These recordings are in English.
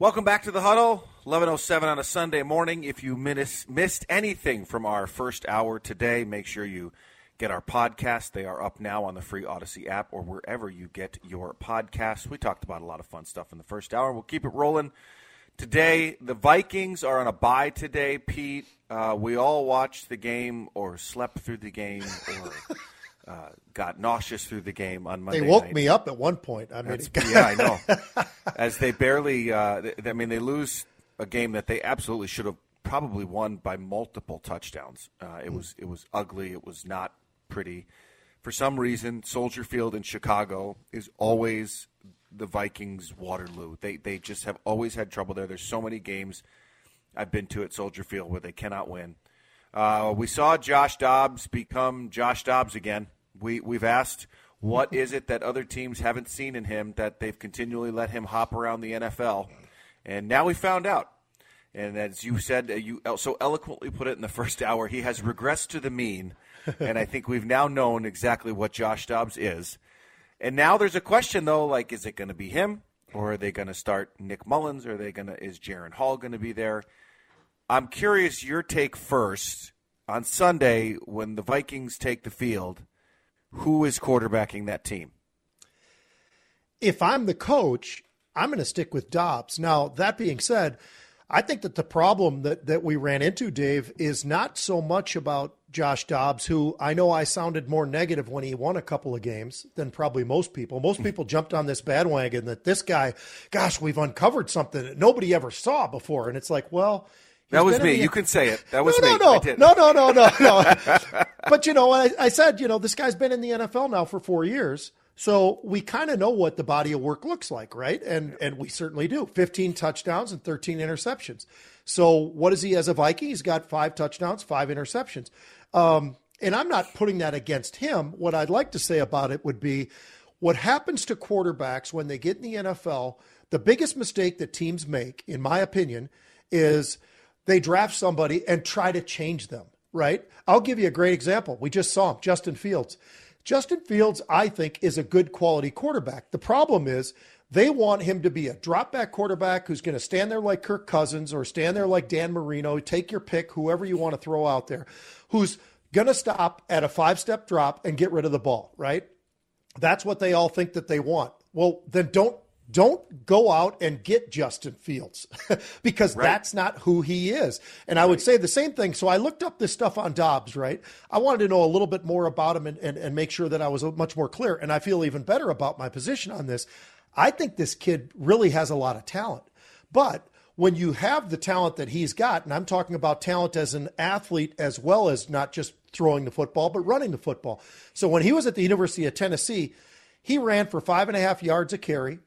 Welcome back to the huddle. 11:07 on a Sunday morning. If you miss, missed anything from our first hour today, make sure you get our podcast. They are up now on the free Odyssey app or wherever you get your podcasts. We talked about a lot of fun stuff in the first hour. We'll keep it rolling. Today, the Vikings are on a bye today, Pete. Uh, we all watched the game or slept through the game or uh, got nauseous through the game on Monday They woke night. me up at one point. I mean, yeah, I know. As they barely, uh, th- I mean, they lose a game that they absolutely should have probably won by multiple touchdowns. Uh, it was it was ugly. It was not pretty. For some reason, Soldier Field in Chicago is always the Vikings' Waterloo. They they just have always had trouble there. There's so many games I've been to at Soldier Field where they cannot win. Uh, we saw Josh Dobbs become Josh Dobbs again. We we've asked what is it that other teams haven't seen in him that they've continually let him hop around the NFL, and now we found out. And as you said, uh, you so eloquently put it in the first hour, he has regressed to the mean, and I think we've now known exactly what Josh Dobbs is. And now there's a question though, like is it going to be him, or are they going to start Nick Mullens? Or are they going to is Jaren Hall going to be there? I'm curious your take first on Sunday when the Vikings take the field. Who is quarterbacking that team? if I'm the coach, I'm going to stick with Dobbs. Now, that being said, I think that the problem that, that we ran into, Dave, is not so much about Josh Dobbs, who I know I sounded more negative when he won a couple of games than probably most people. Most hmm. people jumped on this bandwagon that this guy, gosh, we've uncovered something that nobody ever saw before. And it's like, well, That was me. You can say it. That was no, me. No, no, no, no, no, no, no. but you know, I, I said, you know, this guy's been in the NFL now for four years, so we kind of know what the body of work looks like, right? And and we certainly do. Fifteen touchdowns and thirteen interceptions. So what is he as a Viking? He's got five touchdowns, five interceptions. Um, and I'm not putting that against him. What I'd like to say about it would be what happens to quarterbacks when they get in the NFL. The biggest mistake that teams make, in my opinion, is they draft somebody and try to change them, right? I'll give you a great example. We just saw him, Justin Fields. Justin Fields, I think, is a good quality quarterback. The problem is they want him to be a drop back quarterback who's going to stand there like Kirk Cousins or stand there like Dan Marino, take your pick, whoever you want to throw out there, who's going to stop at a five step drop and get rid of the ball, right? That's what they all think that they want. Well, then don't don't go out and get Justin Fields because that's not who he is. And I would say the same thing. So I looked up this stuff on Dobbs, right? I wanted to know a little bit more about him and, and, and make sure that I was much more clear. And I feel even better about my position on this. I think this kid really has a lot of talent. But when you have the talent that he's got, and I'm talking about talent as an athlete as well as not just throwing the football, but running the football. So when he was at the University of Tennessee, he ran for five and a half yards a carry.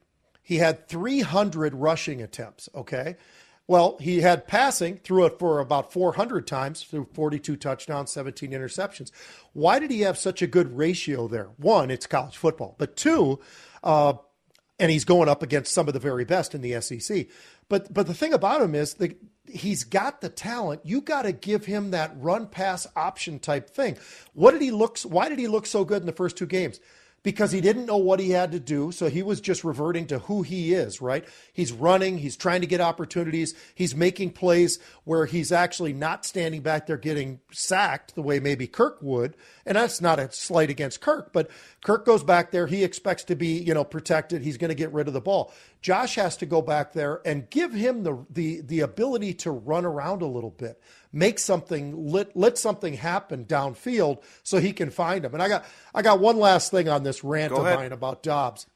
He had 300 rushing attempts. Okay. Well, he had passing, threw it for about 400 times, through 42 touchdowns, 17 interceptions. Why did he have such a good ratio there? One, it's college football, but two, uh, and he's going up against some of the very best in the SEC. But but the thing about him is that he's got the talent. You got to give him that run pass option type thing. What did he look? Why did he look so good in the first two games? Because he didn't know what he had to do. So he was just reverting to who he is, right? He's running, he's trying to get opportunities, he's making plays where he's actually not standing back there getting sacked the way maybe Kirk would. And that's not a slight against Kirk, but Kirk goes back there, he expects to be, you know, protected, he's going to get rid of the ball. Josh has to go back there and give him the the the ability to run around a little bit make something let let something happen downfield so he can find him. And I got I got one last thing on this rant Go of ahead. mine about Dobbs.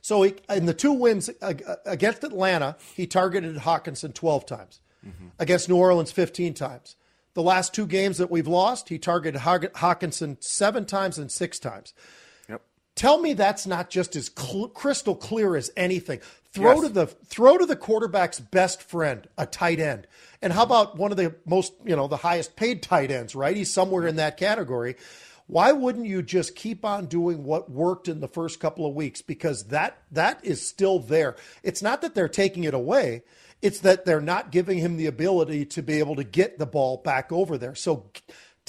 So he, in the two wins against Atlanta, he targeted Hockenson 12 times. Mm-hmm. Against New Orleans 15 times. The last two games that we've lost, he targeted Hockenson 7 times and 6 times. Yep. Tell me that's not just as cl- crystal clear as anything. Throw Yes. to the throw to the quarterback's best friend, a tight end. And how about one of the most, you know, the highest paid tight ends, right? He's somewhere in that category. Why wouldn't you just keep on doing what worked in the first couple of weeks because that that is still there. It's not that they're taking it away. It's that they're not giving him the ability to be able to get the ball back over there. So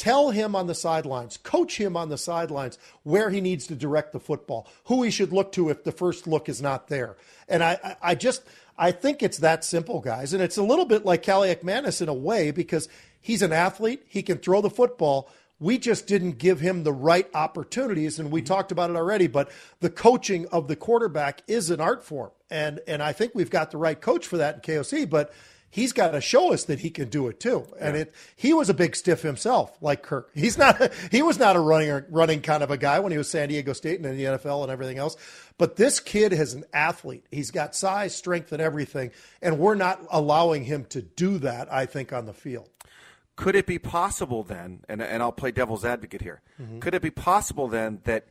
Tell him on the sidelines, coach him on the sidelines where he needs to direct the football, who he should look to if the first look is not there. And I, I, just, I think it's that simple, guys. And it's a little bit like Kaliak Manis in a way because he's an athlete, he can throw the football. We just didn't give him the right opportunities, and we mm-hmm. talked about it already. But the coaching of the quarterback is an art form, and and I think we've got the right coach for that in KOC. But he's got to show us that he can do it too. And it he was a big stiff himself, like Kirk. He's not he was not a running running kind of a guy when he was San Diego State and in the NFL and everything else. But this kid is an athlete. He's got size, strength, and everything, and we're not allowing him to do that. I think on the field. Could it be possible then, and, and I'll play devil's advocate here, mm-hmm. could it be possible then that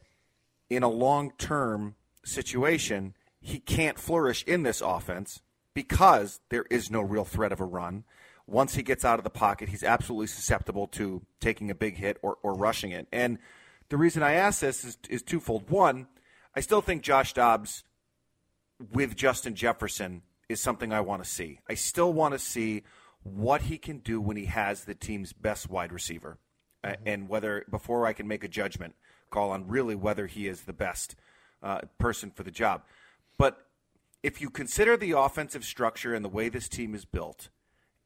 in a long term situation, he can't flourish in this offense because there is no real threat of a run? Once he gets out of the pocket, he's absolutely susceptible to taking a big hit or, or rushing it. And the reason I ask this is, is twofold. One, I still think Josh Dobbs with Justin Jefferson is something I want to see. I still want to see what he can do when he has the team's best wide receiver, uh, and whether before I can make a judgment call on really whether he is the best uh, person for the job. But if you consider the offensive structure and the way this team is built,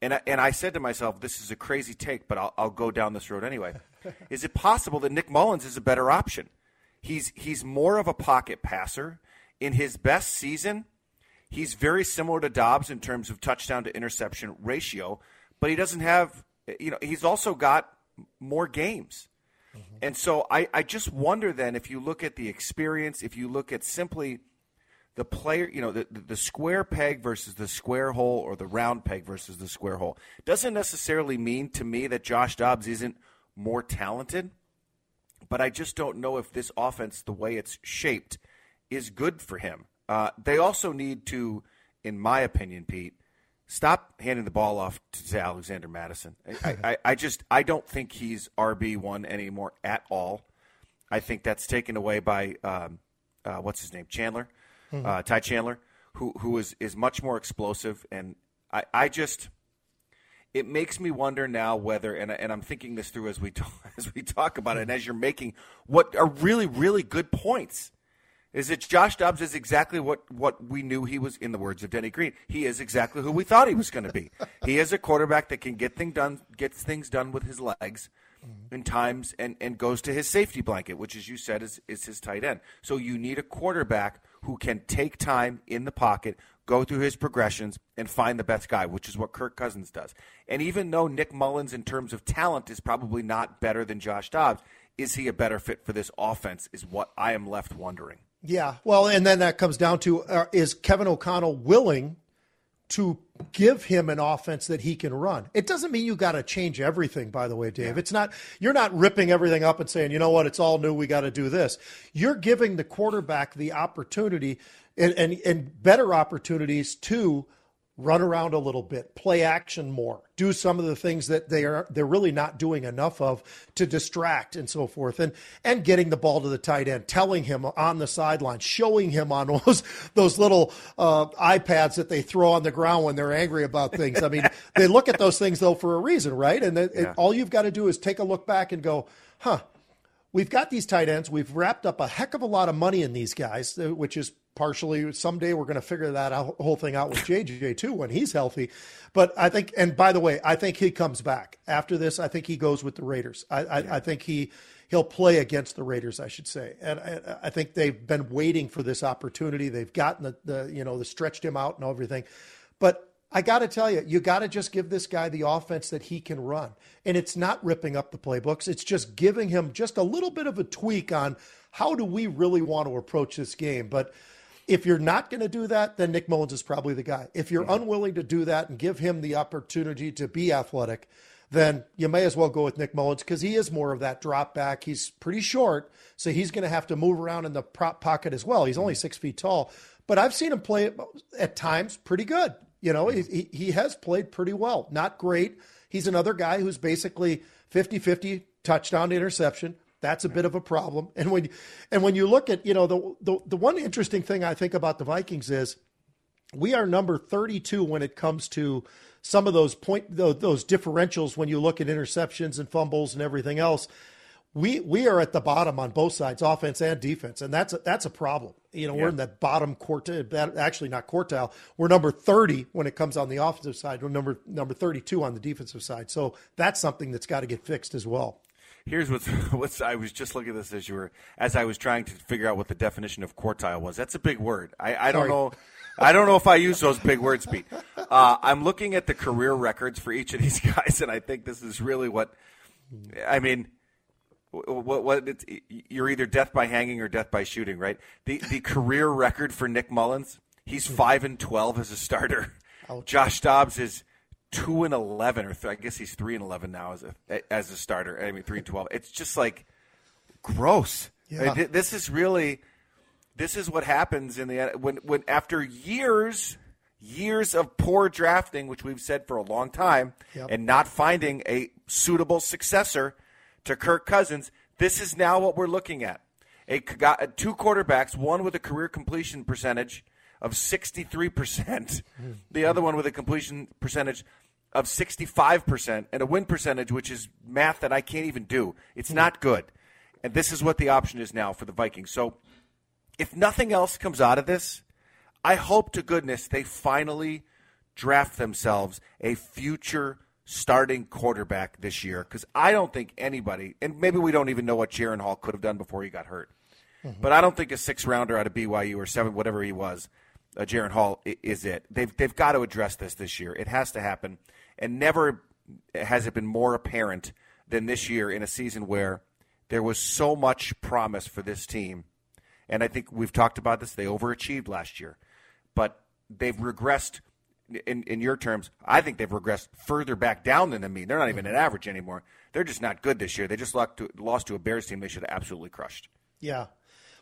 and I, and I said to myself, this is a crazy take, but I'll, I'll go down this road anyway. is it possible that Nick Mullens is a better option? He's he's more of a pocket passer. In his best season, he's very similar to Dobbs in terms of touchdown to interception ratio, but he doesn't have you know, he's also got more games. Mm-hmm. And so I, I just wonder then if you look at the experience, if you look at simply the player, you know, the, the, the square peg versus the square hole or the round peg versus the square hole, doesn't necessarily mean to me that Josh Dobbs isn't more talented but I just don't know if this offense, the way it's shaped, is good for him. Uh, they also need to, in my opinion, Pete, stop handing the ball off to Alexander Mattison. I, I, I just I don't think he's RB one anymore at all. I think that's taken away by um, uh, what's his name, Chandler, uh, Ty Chandler, who who is is much more explosive, and I, I just it makes me wonder now whether, and, and I'm thinking this through as we talk, as we talk about it, and as you're making what are really really good points, is that Josh Dobbs is exactly what what we knew he was. In the words of Denny Green, he is exactly who we thought he was going to be. he is a quarterback that can get thing done, gets things done with his legs. In times and, and goes to his safety blanket, which, as you said, is, is his tight end. So you need a quarterback who can take time in the pocket, go through his progressions, and find the best guy, which is what Kirk Cousins does. And even though Nick Mullens, in terms of talent, is probably not better than Josh Dobbs, is he a better fit for this offense? Is what I am left wondering. Yeah. Well, and then that comes down to uh, is Kevin O'Connell willing to give him an offense that he can run? It doesn't mean you got to change everything, by the way, Dave. It's not, you're not ripping everything up and saying, you know what, it's all new, we got to do this. You're giving the quarterback the opportunity and, and, and better opportunities to run around a little bit, play action more, do some of the things that they are they're really not doing enough of to distract and so forth, and and getting the ball to the tight end, telling him on the sideline, showing him on those those little uh, iPads that they throw on the ground when they're angry about things. I mean, they look at those things though for a reason, right? And it, it- all you've got to do is take a look back and go, huh. we've got these tight ends. We've wrapped up a heck of a lot of money in these guys, uh, which is partially someday we're going to figure that out, whole thing out with JJ too when he's healthy. But I think, and by the way, I think he comes back after this. I think he goes with the Raiders. I, I, I think he he'll play against the Raiders, I should say. And I, I, think they've been waiting for this opportunity. They've gotten the, the you know the stretched him out and everything. But I got to tell you, you got to just give this guy the offense that he can run. And it's not ripping up the playbooks. It's just giving him just a little bit of a tweak on how do we really want to approach this game. But if you're not going to do that, then Nick Mullens is probably the guy. If you're mm-hmm. unwilling to do that and give him the opportunity to be athletic, then you may as well go with Nick Mullens because he is more of that drop back. He's pretty short, so he's going to have to move around in the prop pocket as well. He's only mm-hmm. six feet tall, but I've seen him play at times pretty good. You know, mm-hmm. he, he has played pretty well. Not great. He's another guy who's basically 50 50 touchdown to interception. That's a bit of a problem. And when and when you look at, you know, the, the the one interesting thing I think about the Vikings is we are number 32 when it comes to some of those point those differentials when you look at interceptions and fumbles and everything else we we are at the bottom on both sides, offense and defense, and that's a, that's a problem. You know, yeah. we're in that bottom quartile, actually not quartile. We're number thirty when it comes on the offensive side. We're number number thirty two on the defensive side. So that's something that's got to get fixed as well. Here's what's what's I was just looking at this as you were as I was trying to figure out what the definition of quartile was. That's a big word. I, I don't know. I don't know if I use those big words, Pete. Uh, I'm looking at the career records for each of these guys, and I think this is really what. I mean, what what it's, you're either death by hanging or death by shooting, right? The the career record for Nick Mullens, he's five and twelve as a starter. Ouch. Josh Dobbs is two and eleven, or th- I guess he's three and eleven now as a as a starter. I mean, three and twelve. It's just like gross. Yeah. This is really this is what happens in the when when after years years of poor drafting, which we've said for a long time, yep. and not finding a suitable successor to Kirk Cousins, this is now what we're looking at. A, uh, two quarterbacks, one with a career completion percentage of 63%, mm. the other one with a completion percentage of 65%, and a win percentage, which is math that I can't even do. It's not good. And this is what the option is now for the Vikings. So if nothing else comes out of this, I hope to goodness they finally draft themselves a future starting quarterback this year because I don't think anybody, and maybe we don't even know what Jaren Hall could have done before he got hurt, mm-hmm. but I don't think a six rounder out of BYU or seven, whatever he was, uh, Jaren Hall is it. They've they've got to address this this year. It has to happen, and never has it been more apparent than this year in a season where there was so much promise for this team, and I think we've talked about this. They overachieved last year, but they've regressed in, in your terms, I think they've regressed further back down than the mean. They're not even an average anymore. They're just not good this year. They just lost to, lost to a Bears team they should have absolutely crushed. Yeah.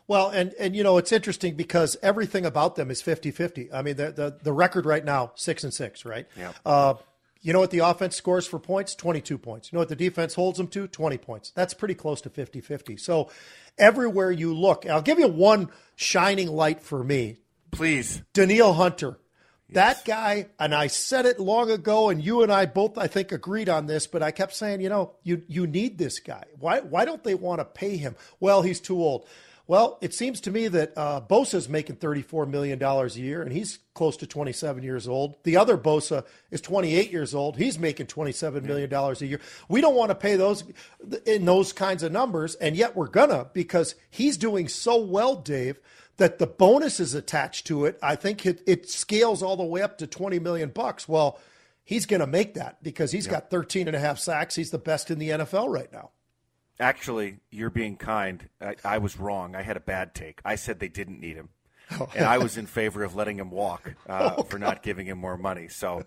Well, and, and you know, it's interesting because everything about them is 50 50. I mean, the, the, the, record right now, six and six, right? Yeah. Uh, you know what the offense scores for points? 22 points. You know what the defense holds them to? 20 points. That's pretty close to 50 50. So everywhere you look, I'll give you one shining light for me. Please. Danielle Hunter that guy, and I said it long ago, and you and I both, I think, agreed on this. But I kept saying, you know, you you need this guy. Why why don't they want to pay him? Well, he's too old. Well, it seems to me that uh, Bosa's making $34 million a year, and he's close to 27 years old. The other Bosa is 28 years old. He's making $27 million a year. We don't want to pay those in those kinds of numbers, and yet we're going to because he's doing so well, Dave, that the bonus is attached to it. I think it, it scales all the way up to 20 million bucks. Well, he's going to make that because he's got 13 and a half sacks. He's the best in the NFL right now. Actually, you're being kind. I, I was wrong. I had a bad take. I said they didn't need him. Oh. and I was in favor of letting him walk uh, oh, for not giving him more money. So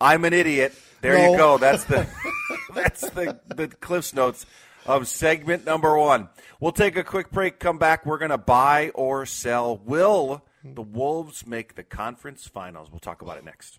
I'm an idiot. There no. you go. That's the that's the the Cliffs notes of segment number one. We'll take a quick break, come back. We're going to buy or sell. Will the Wolves make the conference finals? We'll talk about it next.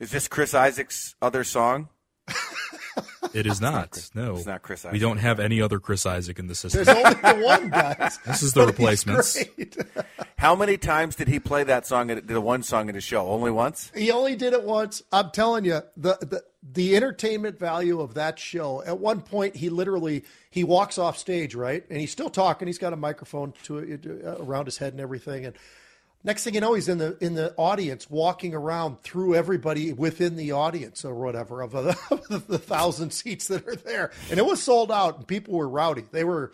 Is this Chris Isaak's other song? It is not. no, It's not Chris We don't have any other Chris Isaak in the system. There's only the one, guys. This is the But he's replacements. great. How many times did he play that song? At, the one song in his show? Only once. He only did it once. I'm telling you, the, the the entertainment value of that show. At one point, he literally he walks off stage, right, and he's still talking. He's got a microphone to uh, around his head and everything. And next thing you know, he's in the in the audience, walking around through everybody within the audience or whatever of the, of the thousand seats that are there. And it was sold out, and people were rowdy. They were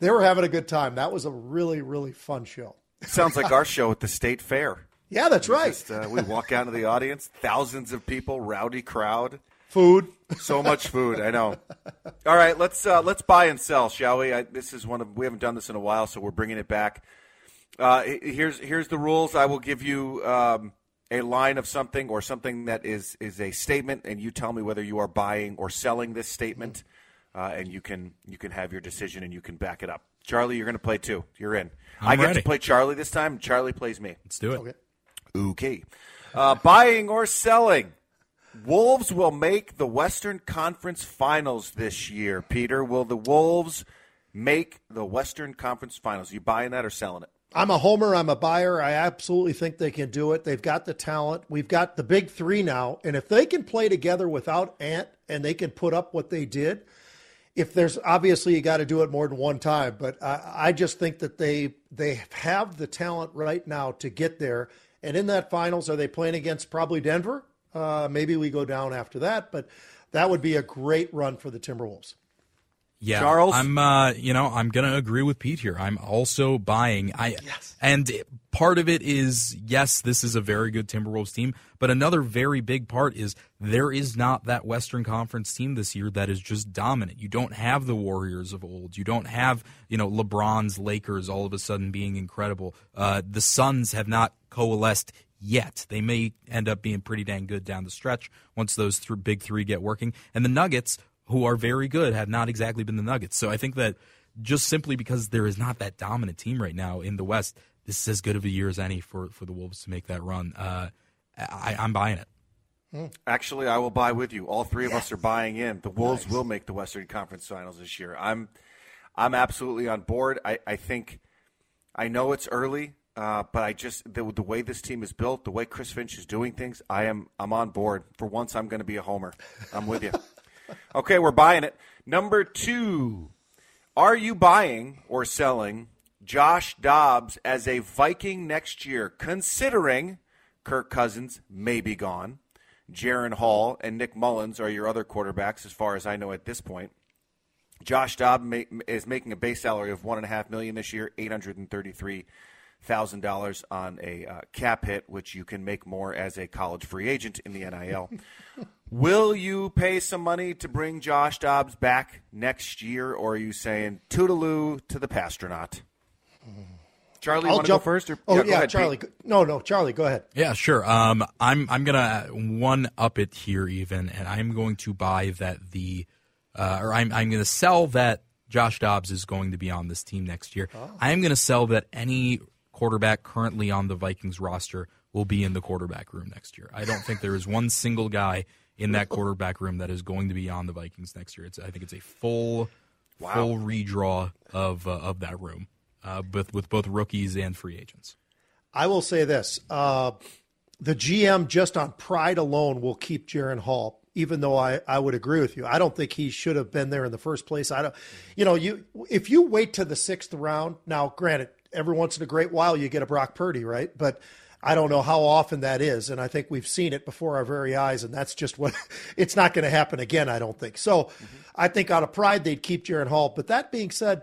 they were having a good time. That was a really really fun show. Sounds like our show at the state fair. Yeah, that's right. Just, uh, we walk out into the audience, thousands of people, rowdy crowd, Food. so much food. I know. All right, let's uh, let's buy and sell, shall we? I, this is one of we haven't done this in a while, so we're bringing it back. Uh, here's here's the rules. I will give you um, a line of something or something that is is a statement, and you tell me whether you are buying or selling this statement, uh, and you can you can have your decision and you can back it up. Charlie, you're going to play too. You're in. I'm I get ready. to play Charlie this time. Charlie plays me. Let's do it. Okay. Okay. Uh, buying or selling. Wolves will make the Western Conference Finals this year. Peter, will the Wolves make the Western Conference Finals? Are you buying that or selling it? I'm a homer. I'm a buyer. I absolutely think they can do it. They've got the talent. We've got the big three now. And if they can play together without Ant and they can put up what they did, if there's obviously you got to do it more than one time, but I, I just think that they they have the talent right now to get there. And in that finals, are they playing against probably Denver? Uh, maybe we go down after that, but that would be a great run for the Timberwolves. Yeah, Charles? I'm. Uh, you know, I'm gonna agree with Pete here. I'm also buying. I and part of it is yes, this is a very good Timberwolves team, but another very big part is there is not that Western Conference team this year that is just dominant. You don't have the Warriors of old. You don't have you know LeBron's Lakers all of a sudden being incredible. Uh, the Suns have not coalesced yet. They may end up being pretty dang good down the stretch once those th- big three get working. And the Nuggets, who are very good, have not exactly been the Nuggets. So I think that just simply because there is not that dominant team right now in the West, this is as good of a year as any for, for the Wolves to make that run. Uh, I, I'm buying it. Actually, I will buy with you. All three of us are buying in. The Wolves will make the Western Conference Finals this year. I'm, I'm absolutely on board. I, I think, I know it's early, uh, but I just the, the way this team is built, the way Chris Finch is doing things, I am I'm on board. For once, I'm going to be a homer. I'm with you. okay, we're buying it. Number two, are you buying or selling Josh Dobbs as a Viking next year, considering Kirk Cousins may be gone? Jaren Hall and Nick Mullens are your other quarterbacks, as far as I know at this point. Josh Dobbs is making a base salary of one and a half million this year, eight hundred and thirty-three thousand dollars on a uh, cap hit, which you can make more as a college free agent in the NIL. Will you pay some money to bring Josh Dobbs back next year, or are you saying toodaloo to the Passtronaut? Charlie, I'll want to go jump first? Or, Oh yeah, go ahead, Charlie. Pete. No, no, Charlie, go ahead. Yeah, sure. Um, I'm I'm gonna one up it here even, and I'm going to buy that the, uh, or I'm I'm gonna sell that Josh Dobbs is going to be on this team next year. I am going to sell that any quarterback currently on the Vikings roster will be in the quarterback room next year. I don't think there is one single guy in that quarterback room that is going to be on the Vikings next year. It's, I think it's a full full redraw of uh, of that room uh, with with both rookies and free agents. I will say this: uh, the GM just on pride alone will keep Jaren Hall. Even though I, I would agree with you, I don't think he should have been there in the first place. I don't, you know, you if you wait to the sixth round. Now, granted, every once in a great while you get a Brock Purdy, right? But I don't know how often that is, and I think we've seen it before our very eyes, and that's just what it's not going to happen again. I don't think so. Mm-hmm. I think out of pride they'd keep Jaren Hall. But that being said,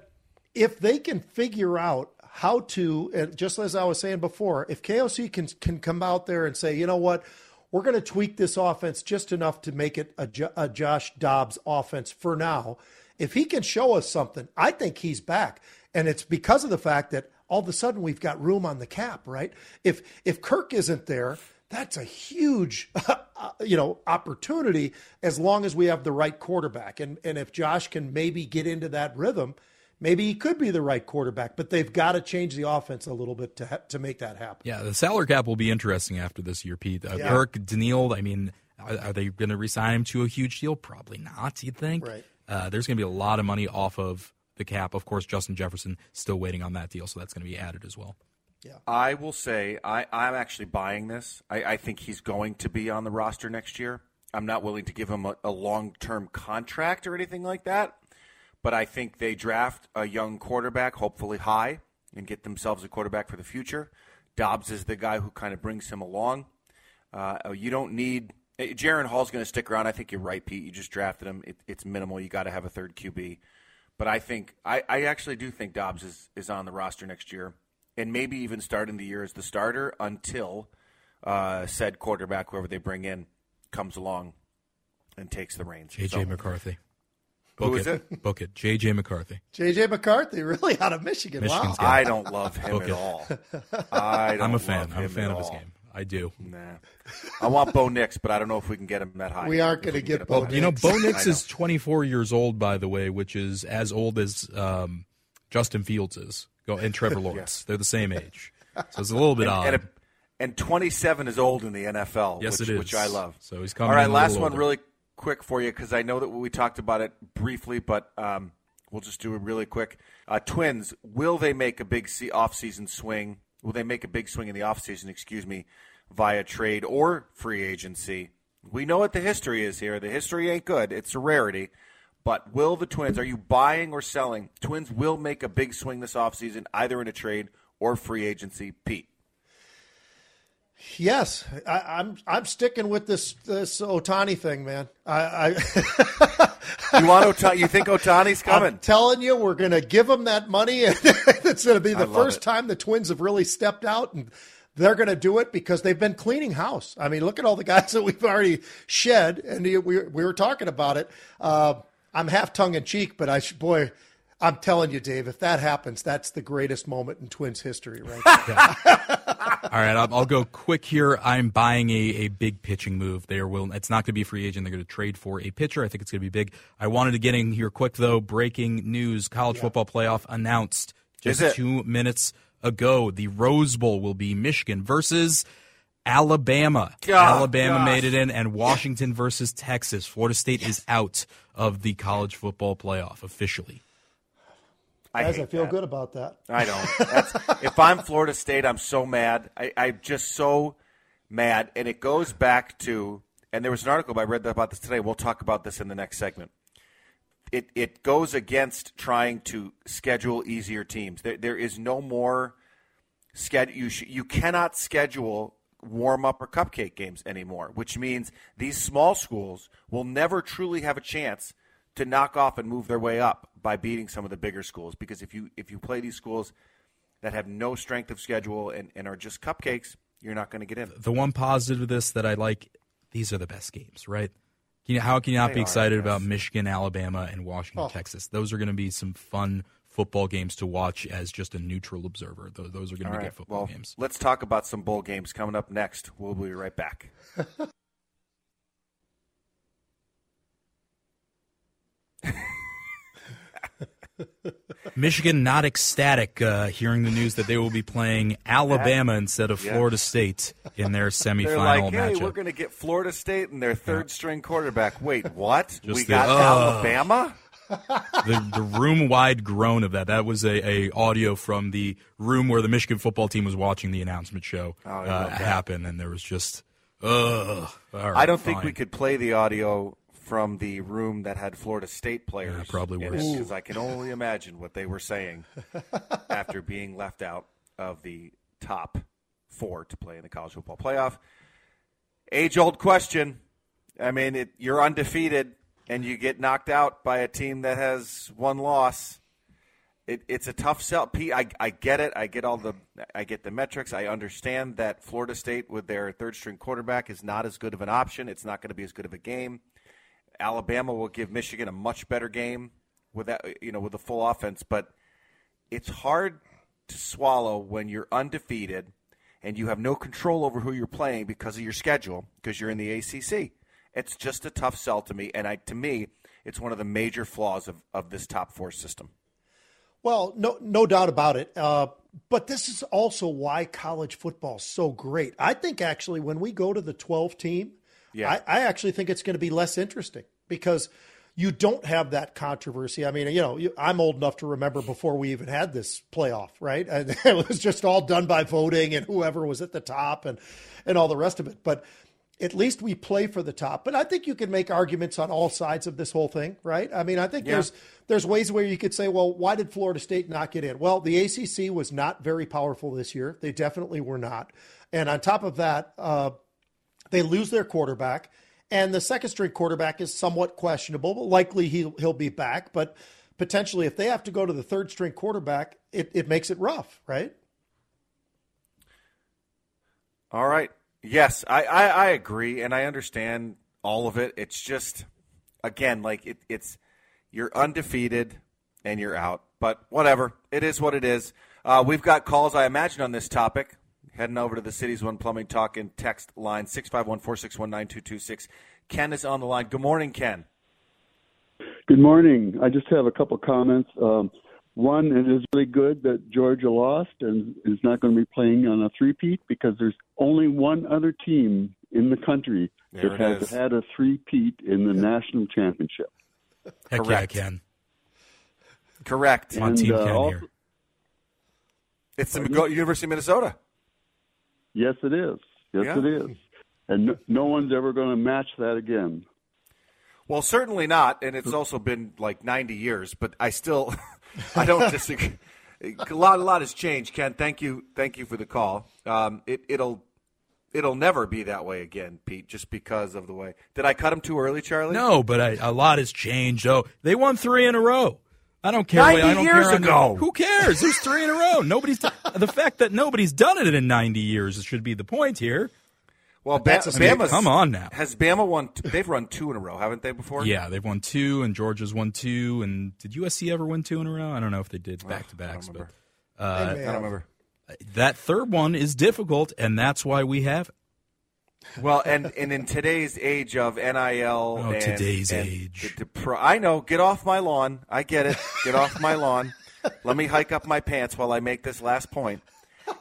if they can figure out how to, and just as I was saying before, if KOC can can come out there and say, you know what, we're going to tweak this offense just enough to make it a, a Josh Dobbs offense for now. If he can show us something, I think he's back, and it's because of the fact that all of a sudden we've got room on the cap, right? If if Kirk isn't there, that's a huge, you know, opportunity as long as we have the right quarterback, and and if Josh can maybe get into that rhythm maybe he could be the right quarterback, but they've got to change the offense a little bit to ha- to make that happen. Yeah, the salary cap will be interesting after this year, Pete. Uh, Yeah. Kirk, Danielle, I mean, are, are they going to resign him to a huge deal? Probably not, you'd think. Right. Uh, there's going to be a lot of money off of the cap. Of course, Justin Jefferson still waiting on that deal, so that's going to be added as well. Yeah. I will say I, I'm actually buying this. I, I think he's going to be on the roster next year. I'm not willing to give him a, a long term contract or anything like that, but I think they draft a young quarterback, hopefully high, and get themselves a quarterback for the future. Dobbs is the guy who kind of brings him along. Uh, you don't need. eh, Jaren Hall's going to stick around. I think you're right, Pete. You just drafted him. It, it's minimal. You got to have a third QB. But I think I, I actually do think Dobbs is, is on the roster next year, and maybe even starting the year as the starter until uh, said quarterback, whoever they bring in, comes along and takes the reins. JJ So- McCarthy. Book is it? Book it. JJ McCarthy. JJ McCarthy, really out of Michigan. Michigan's wow. guy. I don't love him Book at it. all. I don't I'm a fan. love I'm a fan at of his game. I do. Nah. I want Bo Nix, but I don't know if we can get him that high. We aren't gonna we can get Bo that high. You know, Bo Nix is 24 years old, by the way, which is as old as um, Justin Fields is, and Trevor Lawrence. They're the same age, so it's a little bit and, odd. and, a- and 27 is old in the NFL, Yes, which, it is. which I love. So he's coming All right, in a last one, older. really quick for you, because I know that we talked about it briefly, but um, we'll just do it really quick. Uh, twins, will they make a big se- off-season swing? Will they make a big swing in the off-season, excuse me, via trade or free agency? We know what the history is here. The history ain't good. It's a rarity. But will the Twins, are you buying or selling? Twins will make a big swing this offseason, either in a trade or free agency. Pete. Yes, I, I'm. I'm sticking with this this Ohtani thing, man. I, I You want Ohtani? You think Ohtani's coming? I'm telling you, we're going to give them that money, and it's going to be the first it. time the Twins have really stepped out, and they're going to do it because they've been cleaning house. I mean, look at all the guys that we've already shed, and we we were talking about it. Uh, I'm half tongue in cheek, but I boy. I'm telling you, Dave, if that happens, that's the greatest moment in Twins history, right? All right, I'll, I'll go quick here. I'm buying a, a big pitching move. They are will. It's not going to be a free agent. They're going to trade for a pitcher. I think it's going to be big. I wanted to get in here quick though. Breaking news: College football playoff announced just two minutes ago. The Rose Bowl will be Michigan versus Alabama. God, Alabama gosh. made it in, and Washington versus Texas. Florida State is out of the college football playoff officially. I Guys, I feel that. good about that. I don't. If I'm Florida State, I'm so mad. I, I'm just so mad. And it goes back to, and there was an article I read about this today. We'll talk about this in the next segment. It, it goes against trying to schedule easier teams. There, there is no more schedule. You, sh- you cannot schedule warm up or cupcake games anymore, which means these small schools will never truly have a chance to knock off and move their way up by beating some of the bigger schools. Because if you if you play these schools that have no strength of schedule and, and are just cupcakes, you're not going to get in. the one positive of this that I like, these are the best games, right? You how can you not They be excited the about. Michigan, Alabama, and Washington, Oh. Texas? Those are going to be some fun football games to watch as just a neutral observer. Those, those are going to be right. good football Well, games. let's talk about some bowl games coming up next. We'll be right back. Michigan not ecstatic uh, hearing the news that they will be playing Alabama instead of Yeah. Florida State in their semifinal They're like, hey, matchup. we're going to get Florida State and their third string quarterback. Wait, what? we the, got uh, Alabama? the, the room wide groan of that. That was a, a audio from the room where the Michigan football team was watching the announcement show Oh, uh, happen, and there was just, ugh. All right, I don't think we could play the audio from the room that had Florida State players. Yeah, probably worse. Because I can only imagine what they were saying after being left out of the top four to play in the college football playoff. Age old question. I mean, it, you're undefeated and you get knocked out by a team that has one loss. It, it's a tough sell. Pete, I, I get it. I get all the I get the metrics. I understand that Florida State with their third string quarterback is not as good of an option. It's not going to be as good of a game. Alabama will give Michigan a much better game with that you know with the full offense, but it's hard to swallow when you're undefeated and you have no control over who you're playing because of your schedule because you're in the ACC. It's just a tough sell to me, and I to me, it's one of the major flaws of, of this top four system. Well, no, no doubt about it. Uh, but this is also why college football is so great. I think actually, when we go to the 12 team, Yeah. I, I actually think it's going to be less interesting because you don't have that controversy. I mean, you know, you, I'm old enough to remember before we even had this playoff, right? And it was just all done by voting and whoever was at the top and and all the rest of it. But at least we play for the top. But I think you can make arguments on all sides of this whole thing, right? I mean, I think Yeah. there's there's ways where you could say, well, why did Florida State not get in? Well, the ACC was not very powerful this year. They definitely were not. And on top of that, uh, they lose their quarterback, and the second string quarterback is somewhat questionable. But likely he'll he'll be back, but potentially if they have to go to the third string quarterback, it, it makes it rough, right? All right. Yes, I, I, I agree, and I understand all of it. It's just, again, like it, it's you're undefeated and you're out. But whatever, it is what it is. Uh, we've got calls, I imagine, on this topic. Heading over to the Cities One Plumbing Talk and text line 651 461 9226. Ken is on the line. Good morning, Ken. Good morning. I just have a couple comments. Um, one, it is really good that Georgia lost and is not going to be playing on a three-peat because there's only one other team in the country There that has is. had a three-peat in the national championship. Heck Correct. yeah, Ken. Correct. On And, Team uh, Ken also- here. It's the Go- University of Minnesota. Yes, it is. Yes, Yeah. it is. And no, no one's ever going to match that again. Well, certainly not, and it's also been like 90 years, but I still, I don't disagree. A lot, a lot has changed, Ken. Thank you, thank you for the call. Um, it, it'll, it'll never be that way again, Pete, just because of the way. Did I cut him too early, Charlie? No, but I, a lot has changed. Oh, they won three in a row. I don't care. 90 I don't years care on the- ago. who cares? It was three in a row. Nobody's the fact that nobody's done it in 90 years should be the point here. Well, ba- That's a- I mean, come on now. Has Bama won? They've run two in a row, haven't they? Before? Yeah, they've won two, and Georgia's won two. And did USC ever win two in a row? I don't know if they did back to backs, but uh, I don't remember. that third one is difficult, and that's why we have it. Well, and, and in today's age of NIL, Oh, and, today's and age. the- the pro- I know. Get off my lawn. I get it. Get off my lawn. Let me hike up my pants while I make this last point.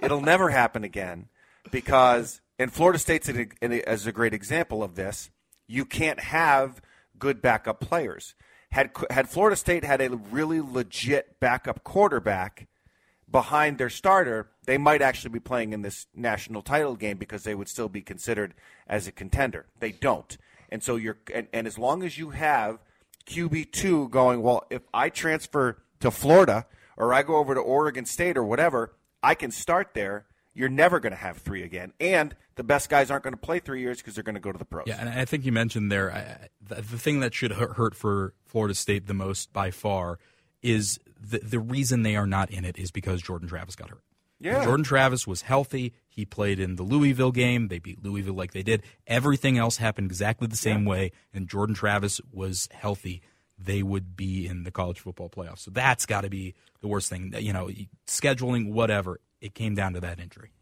It'll never happen again because, and Florida State's an, an, as a great example of this. You can't have good backup players. Had had Florida State had a really legit backup quarterback behind their starter, they might actually be playing in this national title game because they would still be considered as a contender. They don't. And so you're and, and as long as you have QB two going, well, if I transfer to Florida or I go over to Oregon State or whatever, I can start there. You're never going to have three again, and the best guys aren't going to play three years because they're going to go to the pros. Yeah, and I think you mentioned there I- the, the thing that should hurt for Florida State the most by far is the the reason they are not in it is because Jordan Travis got hurt. Yeah. Jordan Travis was healthy. He played in the Louisville game. They beat Louisville like they did. Everything else happened exactly the same way, and Jordan Travis was healthy. They would be in the college football playoffs. So that's got to be the worst thing. You know, scheduling, whatever. It came down to that injury.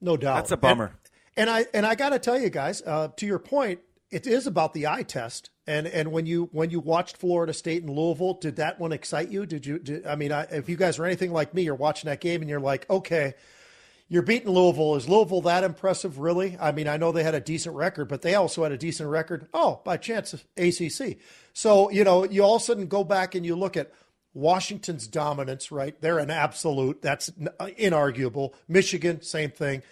No doubt. That's a bummer. And, and I and I got to tell you guys, uh, to your point, it is about the eye test. And and when you when you watched Florida State and Louisville, did that one excite you? Did you? Did, I mean, I, if you guys are anything like me, you're watching that game and you're like, okay, you're beating Louisville. Is Louisville that impressive, really? I mean, I know they had a decent record, but they also had a decent record. Oh, by chance, ACC. So you know, you all of a sudden go back and you look at Washington's dominance. Right, they're an absolute. That's uh, inarguable. Michigan, same thing.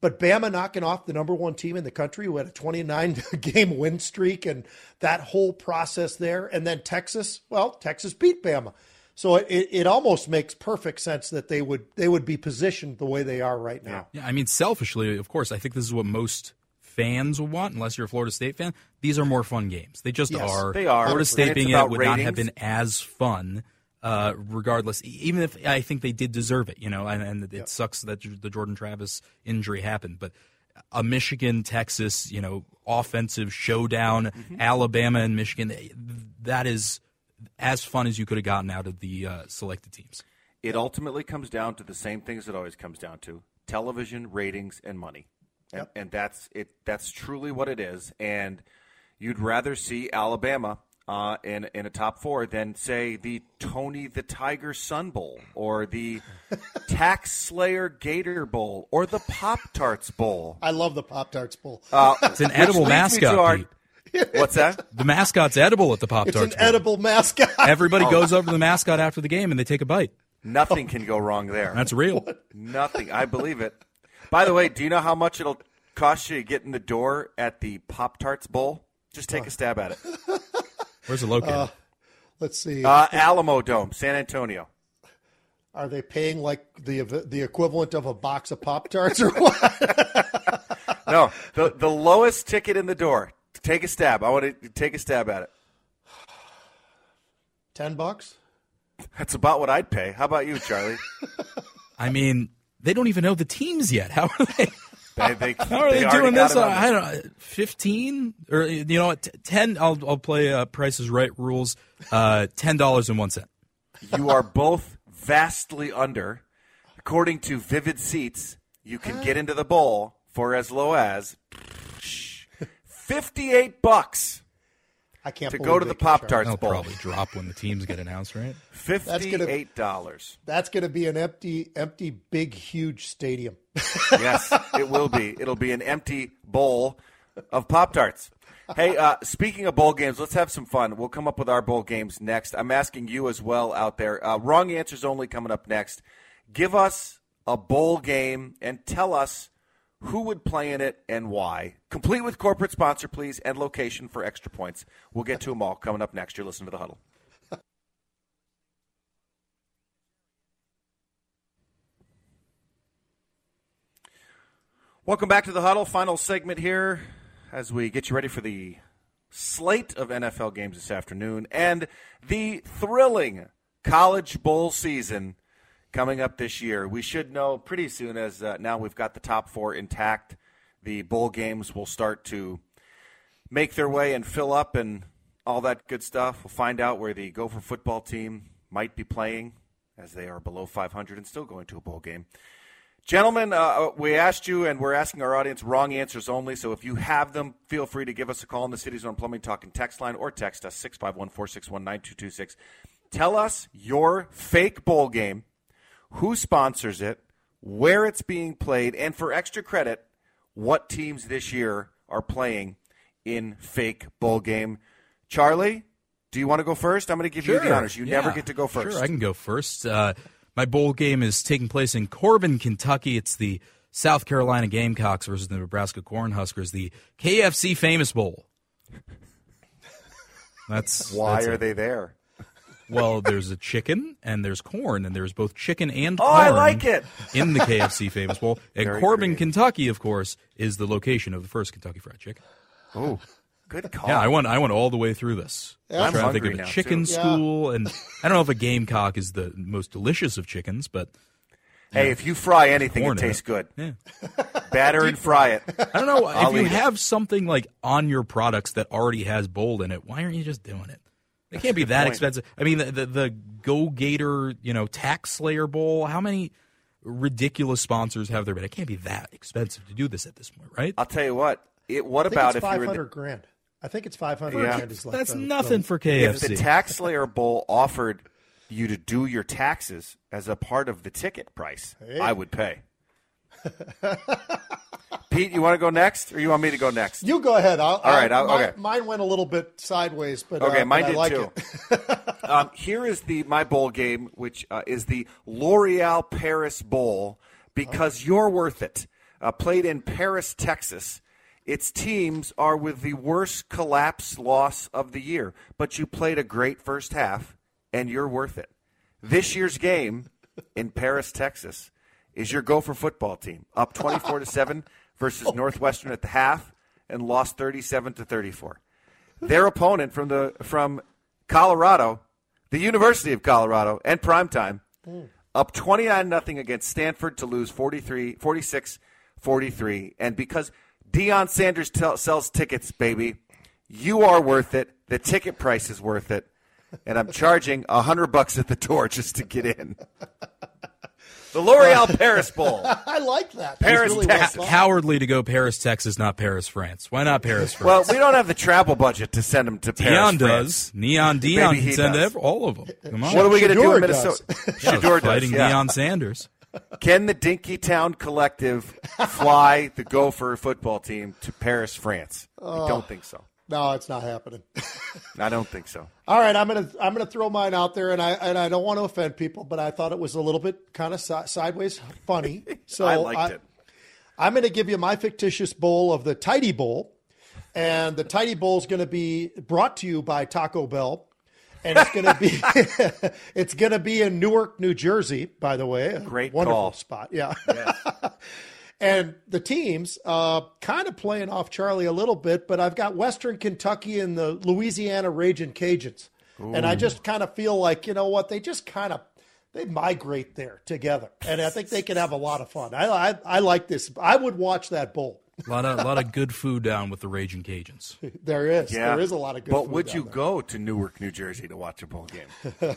But Bama knocking off the number one team in the country who had a 29 game win streak and that whole process there. And then Texas, well, Texas beat Bama. So it, it almost makes perfect sense that they would they would be positioned the way they are right now. Yeah, I mean, selfishly, of course, I think this is what most fans will want, unless you're a Florida State fan. These are more fun games. They just Yes, are. they are. Florida State being it would not have been as fun, uh, regardless. Even if I think they did deserve it, you know, and, and it sucks that the Jordan Travis injury happened, but a Michigan Texas, you know, offensive showdown, Mm-hmm. Alabama and Michigan, that is as fun as you could have gotten out of the uh, selected teams. It ultimately comes down to the same things it always comes down to: television ratings and money. And, and that's it. That's truly what it is. And you'd rather see Alabama uh, in in a top four than say the Tony the Tiger Sun Bowl or the TaxSlayer Gator Bowl or the Pop Tarts Bowl. I love the Pop Tarts Bowl. Uh, It's an edible mascot, our- Pete. What's that? The mascot's edible at the Pop Tarts. It's an Tarts. edible mascot. Everybody Oh. goes over to the mascot after the game and they take a bite. Nothing can go wrong there. That's real. Nothing. I believe it. By the way, do you know how much it'll cost you to get in the door at the Pop Tarts Bowl? Just take a stab at it. Where's it located? Uh, let's see. Uh, Alamodome, San Antonio. Are they paying like the the equivalent of a box of Pop Tarts or what? No, the the lowest ticket in the door. Take a stab. I want to take a stab at it. Ten bucks. That's about what I'd pay. How about you, Charlie? I mean, they don't even know the teams yet. How are they? They, they, How are they, already doing this? On I don't know, fifteen or you know what? Ten. I'll I'll play uh, Prices Right rules. Uh, Ten dollars and one cent. You are both vastly under. According to Vivid Seats, you can get into the bowl for as low as fifty-eight bucks I can't to go to the Pop Tarts They'll Bowl. probably drop when the teams get announced, right? Fifty-eight dollars. That's going to be an empty, empty, big, huge stadium. yes, it will be. It'll be an empty bowl of Pop Tarts. Hey, uh, speaking of bowl games, let's have some fun. We'll come up with our bowl games next. I'm asking you as well out there. Uh, wrong answers only coming up next. Give us a bowl game and tell us who would play in it and why. Complete with corporate sponsor, please, and location for extra points. We'll get to them all coming up next. You're listening to the huddle. Welcome back to the huddle. Final segment here as we get you ready for the slate of NFL games this afternoon and the thrilling college bowl season coming up this year. We should know pretty soon as uh, now we've got the top four intact. The bowl games will start to make their way and fill up and all that good stuff. We'll find out where the Gopher football team might be playing as they are below 500 and still going to a bowl game. Gentlemen, uh, we asked you, and we're asking our audience wrong answers only. So if you have them, feel free to give us a call on the City Zone Plumbing Talking text line or text us 651 461 9226. Tell us your fake bowl game, who sponsors it, where it's being played, and for extra credit, what teams this year are playing in fake bowl game. Charlie, do you want to go first? I'm going to give you the honors. You never get to go first. Sure, I can go first. Uh, my bowl game is taking place in Corbin, Kentucky. It's the South Carolina Gamecocks versus the Nebraska Cornhuskers, the KFC Famous Bowl. That's Why that's are it. they there? Well, there's a chicken and there's corn, and there's both chicken and Oh, corn. I like it. in the KFC Famous Bowl. And Very Corbin, Kentucky, of course, is the location of the first Kentucky Fried Chicken. Oh, good call. Yeah, I went. I went all the way through this. Yeah. I'm trying to think of a chicken too. Yeah. school, and I don't know if a gamecock is the most delicious of chickens, but Hey, if you fry anything, it corn tastes good. Yeah. Batter and fry it. I don't know if you eat it. have something like on your products that already has bold in it. Why aren't you just doing it? It can't be that point. expensive. I mean, the, the the Go Gator, you know, TaxSlayer Bowl. How many ridiculous sponsors have there been? It can't be that expensive to do this at this point, right? I'll tell you what. It, what I think about it's if you're 500 the, grand. I think it's 500 Yeah. candies left. That's So- nothing for KFC. If the TaxSlayer Bowl offered you to do your taxes as a part of the ticket price, Hey. I would pay. Pete, you want to go next, or you want me to go next? You go ahead. I'll, All right, I'll- mine, okay. Mine went a little bit sideways, but Okay, uh, mine but I did like too. um, here is the my bowl game, which uh, is the L'Oreal Paris Bowl, because you're worth it. Uh, played in Paris, Texas. Its teams are with the worst collapse loss of the year, but you played a great first half, and you're worth it. This year's game in Paris, Texas, is your Gopher football team up 24 to seven versus Northwestern at the half, and lost 37 to 34 their opponent from the from Colorado, the University of Colorado, and primetime, hmm. up 29 nothing against Stanford to lose 43 46 43 and because Deion Sanders tell sells tickets, baby, you are worth it. The ticket price is worth it. And I'm charging a hundred bucks at the door just to get in. The L'Oreal Paris Bowl. I like that. Paris, That's really Texas. well. Cowardly to go Paris, Texas, not Paris, France. Why not Paris, France? Well, we don't have the travel budget to send them to Paris. Neon France. does. Neon Deion Maybe can send does. all of them. Come on. What are we going to do in Minnesota? does. Yeah, Shedeur does, fighting yeah. Neon Sanders. Can the Dinkytown Collective fly the Gopher football team to Paris, France? I don't think so. No, it's not happening. I don't think so. All right, I'm gonna I'm gonna throw mine out there, and I and I don't want to offend people, but I thought it was a little bit kind of si- sideways funny. So I liked it. I'm going to give you my fictitious bowl of the Tidy Bowl, and the Tidy Bowl is going to be brought to you by Taco Bell, and it's going to be it's to be in Newark, New Jersey. By the way, a Great wonderful call. spot. Yeah. And the teams, uh, kind of playing off Charlie a little bit, but I've got Western Kentucky and the Louisiana Raging Cajuns. And I just kind of feel like, you know what, they just kind of they migrate there together. And I think they can have a lot of fun. I, I, I like this. I would watch that bowl. A lot of, a lot of good food down with the Raging Cajuns. There is. Yeah, There is a lot of good But food would down you there. go to Newark, New Jersey, to watch a bowl game?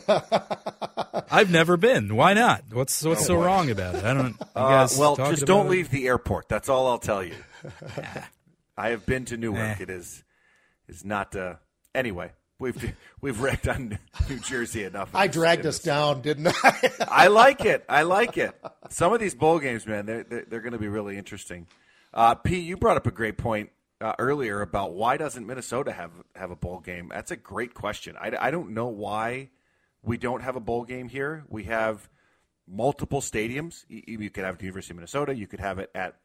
I've never been. Why not? What's what's so boy. wrong about it? I don't. You Uh, well, just don't it? leave the airport. That's all I'll tell you. I have been to Newark. Eh. It is is not. Uh, anyway, we've we've wrecked on New Jersey enough. I dragged us this- down, didn't I? I like it. I like it. Some of these bowl games, man, they're they're, they're going to be really interesting. Uh, P, you brought up a great point uh, earlier about why doesn't Minnesota have have a bowl game? That's a great question. I, I don't know why we don't have a bowl game here. We have multiple stadiums. Y- You could have it at the University of Minnesota. You could have it at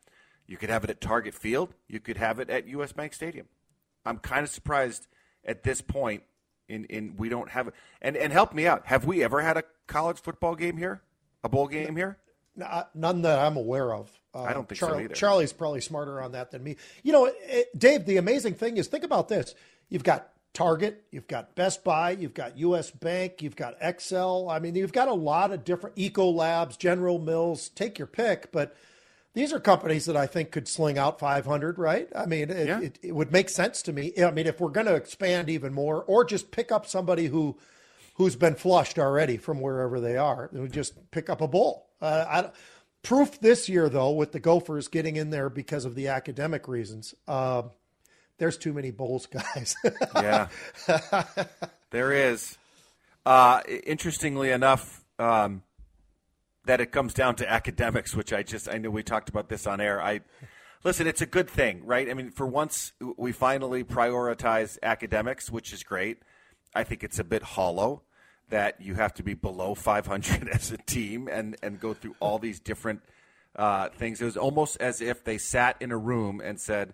you could have it at Target Field. You could have it at U.S. Bank Stadium. I'm kind of surprised at this point. In, in we don't have it. And and help me out. Have we ever had a college football game here? A bowl game here? No, None that I'm aware of. Uh, I don't think so either. Charlie's probably smarter on that than me. You know, it, Dave, the amazing thing is think about this. You've got Target, you've got Best Buy, you've got US Bank, you've got Xcel. I mean, you've got a lot of different Ecolabs, General Mills, take your pick, but these are companies that I think could sling out 500, right? I mean, it, Yeah. it, it would make sense to me. I mean, if we're going to expand even more or just pick up somebody who who's been flushed already from wherever they are. They would just pick up a bowl. Uh, I, proof this year, though, with the Gophers getting in there because of the academic reasons. Um, there's too many bowls, guys. Yeah, there is. Uh, interestingly enough, um, that it comes down to academics, which I just I knew we talked about this on air. I listen, it's a good thing, right? I mean, for once we finally prioritize academics, which is great. I think it's a bit hollow that you have to be below 500 as a team and and go through all these different uh, things. It was almost as if they sat in a room and said.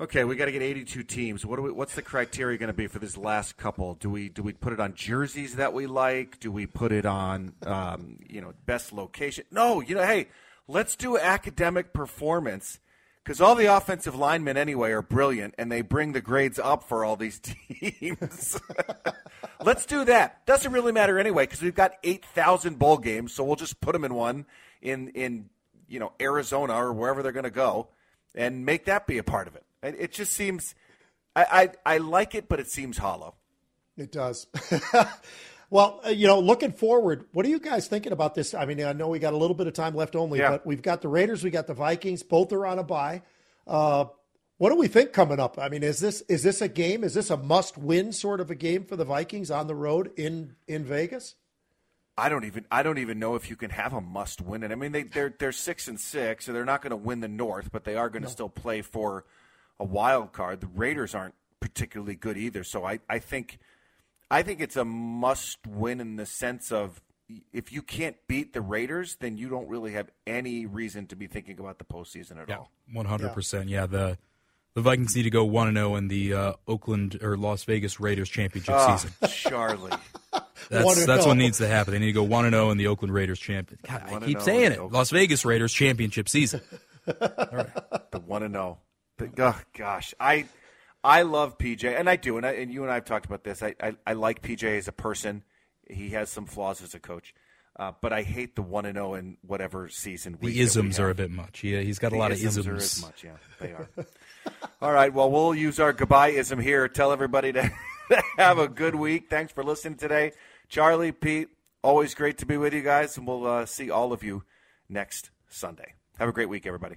Okay, we got to get 82 teams. What do we, what's the criteria going to be for this last couple? Do we do we put it on jerseys that we like? Do we put it on um, you know best location? No, you know, hey, let's do academic performance because all the offensive linemen anyway are brilliant and they bring the grades up for all these teams. let's do that. Doesn't really matter anyway because we've got 8,000 bowl games, so we'll just put them in one in in you know Arizona or wherever they're going to go and make that be a part of it. It, it just seems, I, I I like it, but it seems hollow. It does. well, uh, you know, looking forward, what are you guys thinking about this? I mean, I know we got a little bit of time left only, Yeah. but we've got the Raiders, we got the Vikings, both are on a bye. Uh, What do we think coming up? I mean, is this is this a game? Is this a must win sort of a game for the Vikings on the road in in Vegas? I don't even I don't even know if you can have a must win it. I mean they they're they're six and six, so they're not going to win the North, but they are going to no. still play for a wild card. The Raiders aren't particularly good either, so I, I think I think it's a must win in the sense of if you can't beat the Raiders, then you don't really have any reason to be thinking about the postseason at yeah, all. One hundred percent. Yeah, the the Vikings need to go one and zero oh in the uh, Oakland or Las Vegas Raiders championship oh, season. Charlie. That's that's what oh. needs to happen. They need to go one and zero in the Oakland Raiders champion. God, I keep saying it. Las Vegas Raiders championship season. The one and zero. Oh, gosh, I I love PJ, and I do, and, I, and you and I have talked about this. I, I, I like PJ as a person. He has some flaws as a coach. Uh, but I hate the one and zero in whatever season. The isms are a bit much. Yeah, he's got the a lot of isms. isms. Are as much. Yeah, they are. All right. Well, we'll use our goodbye ism here. Tell everybody to have a good week. Thanks for listening today. Charlie, Pete, always great to be with you guys, and we'll uh, see all of you next Sunday. Have a great week, everybody.